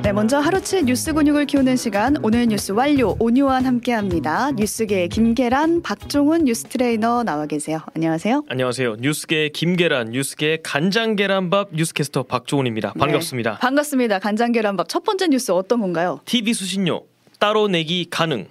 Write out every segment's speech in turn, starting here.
네, 먼저 하루치 뉴스 근육을 키우는 시간 오늘 뉴스 완료 오뉴완 함께합니다. 뉴스계 김계란, 박종훈 뉴스 트레이너 나와 계세요. 안녕하세요. 안녕하세요. 뉴스계 김계란, 뉴스계 간장 계란밥 뉴스캐스터 박종훈입니다. 반갑습니다. 네, 반갑습니다. 간장 계란밥 첫 번째 뉴스 어떤 건가요? TV 수신료 따로 내기 가능.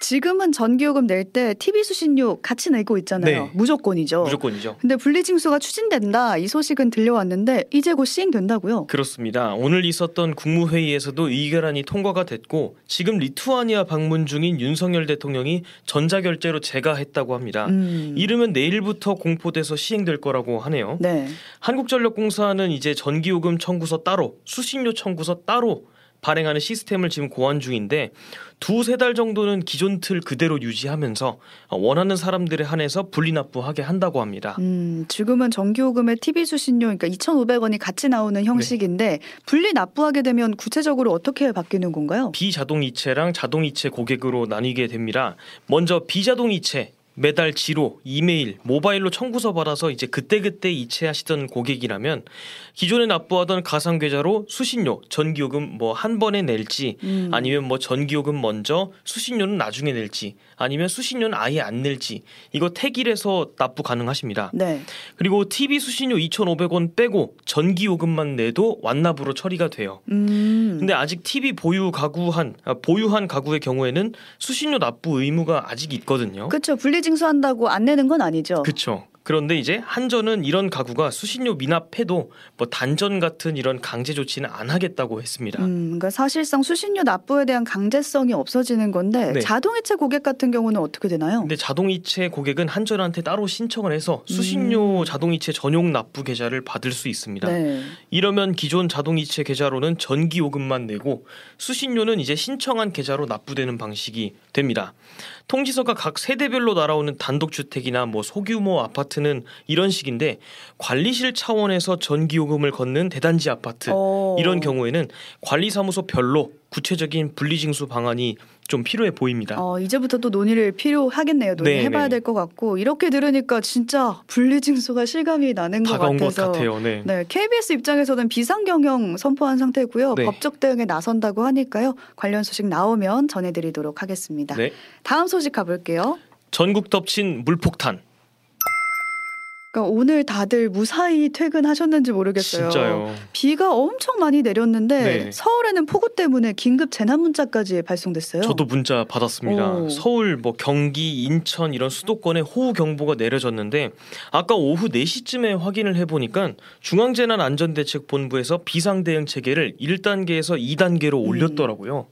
지금은 전기요금 낼 때 TV 수신료 같이 내고 있잖아요. 네. 무조건이죠. 무조건이죠. 근데 분리징수가 추진된다 이 소식은 들려왔는데 이제 곧 시행된다고요. 그렇습니다. 오늘 있었던 국무회의에서도 의결안이 통과가 됐고 지금 리투아니아 방문 중인 윤석열 대통령이 전자결제로 제가했다고 합니다. 음. 이르면 내일부터 공포돼서 시행될 거라고 하네요. 네. 한국전력공사는 이제 전기요금 청구서 따로, 수신료 청구서 따로 발행하는 시스템을 지금 고안 중인데 두세 달 정도는 기존 틀 그대로 유지하면서 원하는 사람들에 한해서 분리납부하게 한다고 합니다. 음, 지금은 전기요금에 TV 수신료 그러니까 2,500원이 같이 나오는 형식인데 분리 납부하게 되면 구체적으로 어떻게 바뀌는 건가요? 비자동이체랑 자동이체 고객으로 나뉘게 됩니다. 먼저 비자동이체 매달 지로, 이메일, 모바일로 청구서 받아서 이제 그때그때 이체하시던 고객이라면 기존에 납부하던 가상 계좌로 수신료, 전기요금 뭐 한 번에 낼지 음. 아니면 뭐 전기요금 먼저 수신료는 나중에 낼지 아니면 수신료는 아예 안 낼지 이거 택일해서 납부 가능하십니다. 네. 그리고 TV 수신료 2,500원 빼고 전기요금만 내도 완납으로 처리가 돼요. 음. 근데 아직 TV 보유 가구한 아, 보유한 가구의 경우에는 수신료 납부 의무가 아직 있거든요. 그렇죠. 분리 징수한다고 안 내는 건 아니죠. 그렇죠. 그런데 이제 한전은 이런 가구가 수신료 미납해도 뭐 단전 같은 이런 강제 조치는 안 하겠다고 했습니다. 음, 그러니까 사실상 수신료 납부에 대한 강제성이 없어지는 건데 네. 자동이체 고객 같은 경우는 어떻게 되나요? 근데 자동이체 고객은 한전한테 따로 신청을 해서 수신료 자동이체 전용 납부 계좌를 받을 수 있습니다. 음. 네. 이러면 기존 자동이체 계좌로는 전기 요금만 내고 수신료는 이제 신청한 계좌로 납부되는 방식이 됩니다. 통지서가 각 세대별로 날아오는 단독주택이나 뭐 소규모 아파트 는 이런 식인데 관리실 차원에서 전기요금을 걷는 대단지 아파트 어. 이런 경우에는 관리사무소 별로 구체적인 분리징수 방안이 좀 필요해 보입니다. 어, 이제부터 또 논의를 필요하겠네요. 네, 논의해봐야 네. 될것 같고 이렇게 들으니까 진짜 분리징수가 실감이 나는 것것 같아서 같아요. 네. 네, KBS 입장에서는 비상경영 선포한 상태고요. 네. 법적 대응에 나선다고 하니까요. 관련 소식 나오면 전해드리도록 하겠습니다. 네. 다음 소식 가볼게요. 전국 덮친 물폭탄. 그러니까 오늘 다들 무사히 퇴근하셨는지 모르겠어요. 진짜요. 비가 엄청 많이 내렸는데 네. 서울에는 폭우 때문에 긴급 재난 문자까지 발송됐어요. 저도 문자 받았습니다. 오. 서울, 뭐 경기, 인천 이런 수도권에 호우 경보가 내려졌는데 아까 오후 4시쯤에 확인을 해보니까 중앙재난안전대책본부에서 비상대응 체계를 1단계에서 2단계로 올렸더라고요.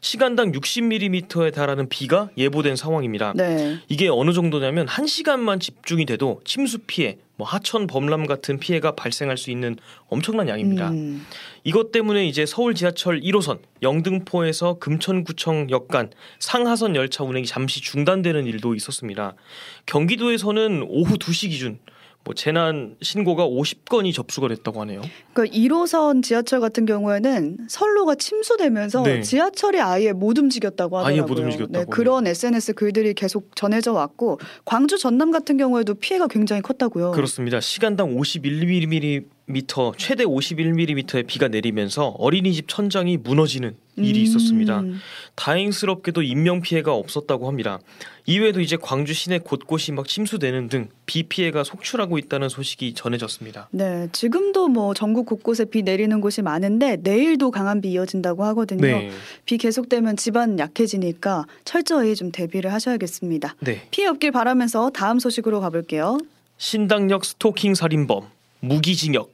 시간당 60mm에 달하는 비가 예보된 상황입니다. 네. 이게 어느 정도냐면 1시간만 집중이 돼도 침수 피해, 뭐 하천 범람 같은 피해가 발생할 수 있는 엄청난 양입니다. 음, 이것 때문에 이제 서울 지하철 1호선 영등포에서 금천구청 간 상하선 열차 운행이 잠시 중단되는 일도 있었습니다. 경기도에서는 오후 2시 기준 뭐 재난 신고가 50건이 접수가 됐다고 하네요. 그러니까 1호선 지하철 같은 경우에는 선로가 침수되면서 네. 지하철이 아예 못 움직였다고 아예 하더라고요. 못 움직였다고 네, 그런 SNS 글들이 계속 전해져 왔고 광주 전남 같은 경우에도 피해가 굉장히 컸다고요. 그렇습니다. 시간당 51mm 최대 51mm의 비가 내리면서 어린이집 천장이 무너지는 일이 음. 있었습니다. 다행스럽게도 인명 피해가 없었다고 합니다. 이외에도 이제 광주 시내 곳곳이 막 침수되는 등 비 피해가 속출하고 있다는 소식이 전해졌습니다. 네, 지금도 뭐 전국 곳곳에 비 내리는 곳이 많은데 내일도 강한 비 이어진다고 하거든요. 네. 비 계속되면 집안 약해지니까 철저히 좀 대비를 하셔야겠습니다. 네. 피해 없길 바라면서 다음 소식으로 가볼게요. 신당역 스토킹 살인범 무기징역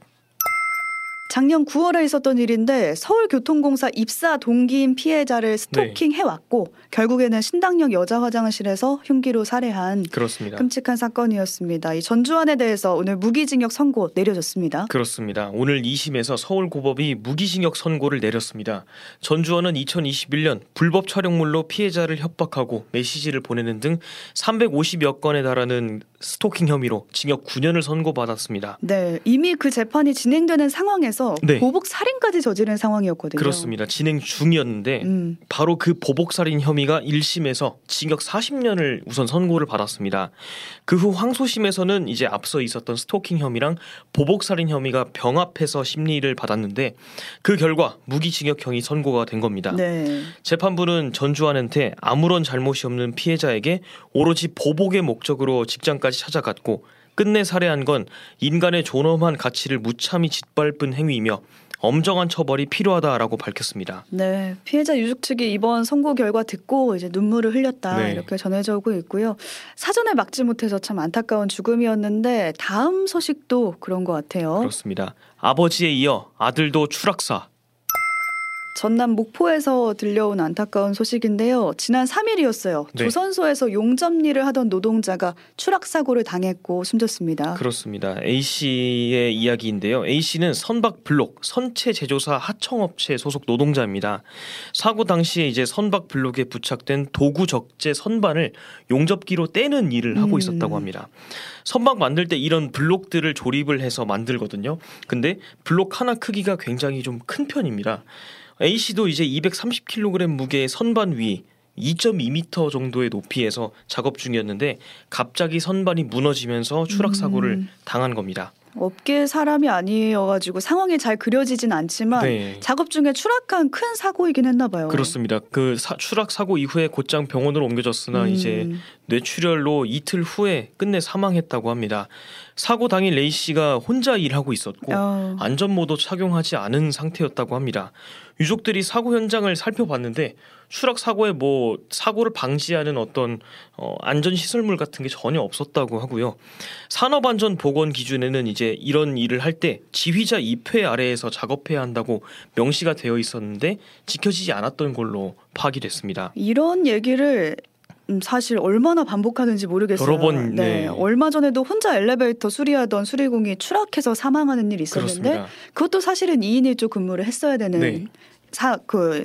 작년 9월에 있었던 일인데 서울교통공사 입사 동기인 피해자를 스토킹 해 왔고 결국에는 신당역 여자 화장실에서 흉기로 살해한 그렇습니다. 끔찍한 사건이었습니다. 이 전주환에 대해서 오늘 무기징역 선고 내려졌습니다. 그렇습니다. 오늘 2심에서 서울고법이 무기징역 선고를 내렸습니다. 전주원은 2021년 불법 촬영물로 피해자를 협박하고 메시지를 보내는 등 350여 건에 달하는 스토킹 혐의로 징역 9년을 선고받았습니다. 네, 이미 그 재판이 진행되는 상황에서 상황에서 네. 보복 살인까지 저지른 상황이었거든요. 그렇습니다. 진행 중이었는데 음. 바로 그 보복 살인 혐의가 1심에서 징역 40년을 우선 선고를 받았습니다. 그 후 항소심에서는 이제 앞서 있었던 스토킹 혐의랑 보복 살인 혐의가 병합해서 심리를 받았는데 그 결과 무기징역형이 선고가 된 겁니다. 네. 재판부는 전주환한테 아무런 잘못이 없는 피해자에게 오로지 보복의 목적으로 직장까지 찾아갔고 끝내 살해한 건 인간의 존엄한 가치를 무참히 짓밟은 행위이며 엄정한 처벌이 필요하다라고 밝혔습니다. 네, 피해자 유족 측이 이번 선고 결과 듣고 이제 눈물을 흘렸다 네. 이렇게 전해져 오고 있고요. 사전에 막지 못해서 참 안타까운 죽음이었는데 다음 소식도 그런 것 같아요. 그렇습니다. 아버지에 이어 아들도 추락사. 전남 목포에서 들려온 안타까운 소식인데요. 지난 3일이었어요. 네. 조선소에서 용접일을 하던 노동자가 추락 사고를 당했고 숨졌습니다. 그렇습니다. A 씨의 이야기인데요. A 씨는 선박 블록 선체 제조사 하청업체 소속 노동자입니다. 사고 당시에 이제 선박 블록에 부착된 도구 적재 선반을 용접기로 떼는 일을 하고 음. 있었다고 합니다. 선박 만들 때 이런 블록들을 조립을 해서 만들거든요. 근데 블록 하나 크기가 굉장히 좀 큰 편입니다. A 씨도 이제 230kg 무게의 선반 위 2.2m 정도의 높이에서 작업 중이었는데 갑자기 선반이 무너지면서 추락 사고를 음. 당한 겁니다. 업계 사람이 아니어가지고 상황이 잘 그려지진 않지만 네. 작업 중에 추락한 큰 사고이긴 했나 봐요. 그렇습니다. 그 사- 추락 사고 이후에 곧장 병원으로 옮겨졌으나 음. 이제 뇌출혈로 이틀 후에 끝내 사망했다고 합니다. 사고 당일 레이 씨가 혼자 일하고 있었고 어. 안전모도 착용하지 않은 상태였다고 합니다. 유족들이 사고 현장을 살펴봤는데 추락 사고에 뭐 사고를 방지하는 어떤 어, 안전 시설물 같은 게 전혀 없었다고 하고요. 산업안전보건 기준에는 이제 이런 일을 할 때 지휘자 입회 아래에서 작업해야 한다고 명시가 되어 있었는데 지켜지지 않았던 걸로 파악이 됐습니다. 이런 얘기를 음, 사실 얼마나 반복하는지 모르겠어요. 여러 번, 네. 얼마 전에도 혼자 엘리베이터 수리하던 수리공이 추락해서 사망하는 일이 있었는데 그렇습니다. 그것도 사실은 2인 1조 근무를 했어야 되는 네. 사 그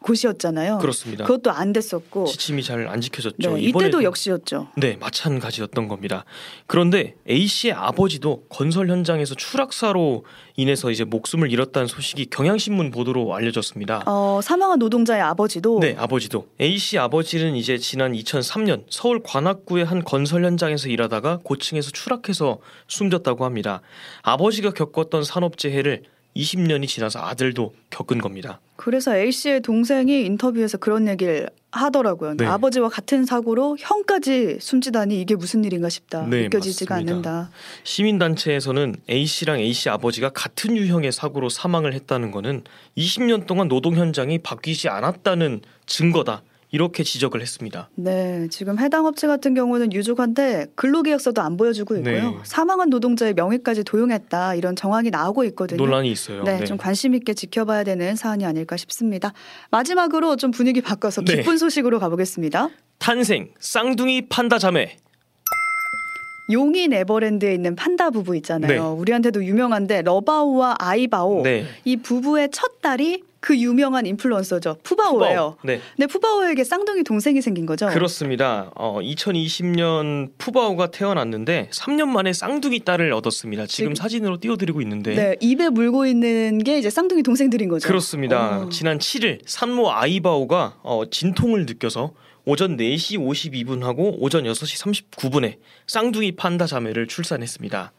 곳이었잖아요. 그렇습니다. 그것도 안 됐었고 지침이 잘 안 지켜졌죠. 네, 이때도 역시였죠. 네, 마찬가지였던 겁니다. 그런데 A 씨의 아버지도 건설 현장에서 추락사로 인해서 이제 목숨을 잃었다는 소식이 경향신문 보도로 알려졌습니다. 어, 사망한 노동자의 아버지도 네, 아버지도 A 씨 아버지는 이제 지난 2003년 서울 관악구의 한 건설 현장에서 일하다가 고층에서 추락해서 숨졌다고 합니다. 아버지가 겪었던 산업재해를 20년이 지나서 아들도 겪은 겁니다. 그래서 A 씨의 동생이 인터뷰에서 그런 얘기를 하더라고요. 네. 아버지와 같은 사고로 형까지 숨지다니 이게 무슨 일인가 싶다. 네, 느껴지지가 맞습니다. 않는다. 시민단체에서는 A 씨랑 A 씨 아버지가 같은 유형의 사고로 사망을 했다는 것은 20년 동안 노동 현장이 바뀌지 않았다는 증거다. 이렇게 지적을 했습니다. 네, 지금 해당 업체 같은 경우는 유족한테 근로계약서도 안 보여주고 있고요. 네. 사망한 노동자의 명예까지 도용했다 이런 정황이 나오고 있거든요. 논란이 있어요. 네, 좀 관심 있게 지켜봐야 되는 사안이 아닐까 싶습니다. 마지막으로 좀 분위기 바꿔서 네. 기쁜 소식으로 가보겠습니다. 탄생 쌍둥이 판다 자매. 용인 에버랜드에 있는 판다 부부 있잖아요. 네. 우리한테도 유명한데 러바오와 아이바오 네. 이 부부의 첫 딸이 그 유명한 인플루언서죠. 푸바오예요. 네. 근데 푸바오에게 쌍둥이 동생이 생긴 거죠. 그렇습니다. 어, 2020년 푸바오가 태어났는데 3년 만에 쌍둥이 딸을 얻었습니다. 지금 지금- 사진으로 띄워드리고 있는데 네, 입에 물고 있는 게 이제 쌍둥이 동생들인 거죠. 그렇습니다. 어. 지난 7일 산모 아이바오가 어, 진통을 느껴서 오전 4시 52분하고 오전 6시 39분에 쌍둥이 판다 자매를 출산했습니다.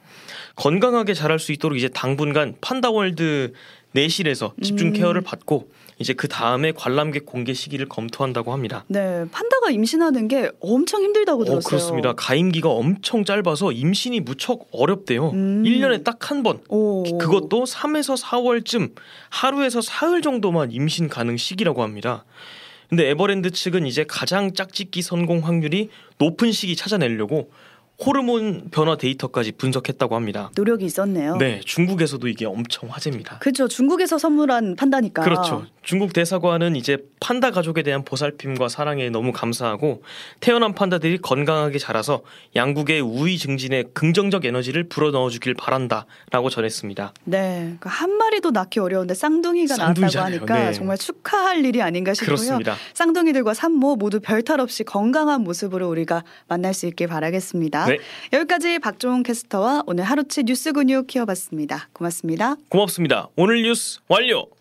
건강하게 자랄 수 있도록 이제 당분간 판다월드 내실에서 집중 음. 케어를 받고 이제 그 다음에 관람객 공개 시기를 검토한다고 합니다. 네, 판다가 임신하는 게 엄청 힘들다고 어, 들었어요. 그렇습니다. 가임기가 엄청 짧아서 임신이 무척 어렵대요. 음. 1년에 딱 한 번. 오. 그것도 3에서 4월쯤 하루에서 사흘 정도만 임신 가능 시기라고 합니다. 근데 에버랜드 측은 이제 가장 짝짓기 성공 확률이 높은 시기 찾아내려고 호르몬 변화 데이터까지 분석했다고 합니다. 노력이 있었네요. 네, 중국에서도 이게 엄청 화제입니다. 그렇죠. 중국에서 선물한 판다니까. 그렇죠. 중국 대사관은 이제 판다 가족에 대한 보살핌과 사랑에 너무 감사하고 태어난 판다들이 건강하게 자라서 양국의 우위 증진에 긍정적 에너지를 불어넣어 주길 바란다라고 전했습니다. 네, 그한 마리도 낳기 어려운데 쌍둥이가 쌍둥이잖아요. 하니까 네. 정말 축하할 일이 아닌가 싶고요. 그렇습니다. 쌍둥이들과 산모 모두 별탈 없이 건강한 모습으로 우리가 만날 수 있길 바라겠습니다. 네. 여기까지 박종훈 캐스터와 오늘 하루치 뉴스 근육 키워봤습니다. 고맙습니다. 고맙습니다. 오늘 뉴스 완료.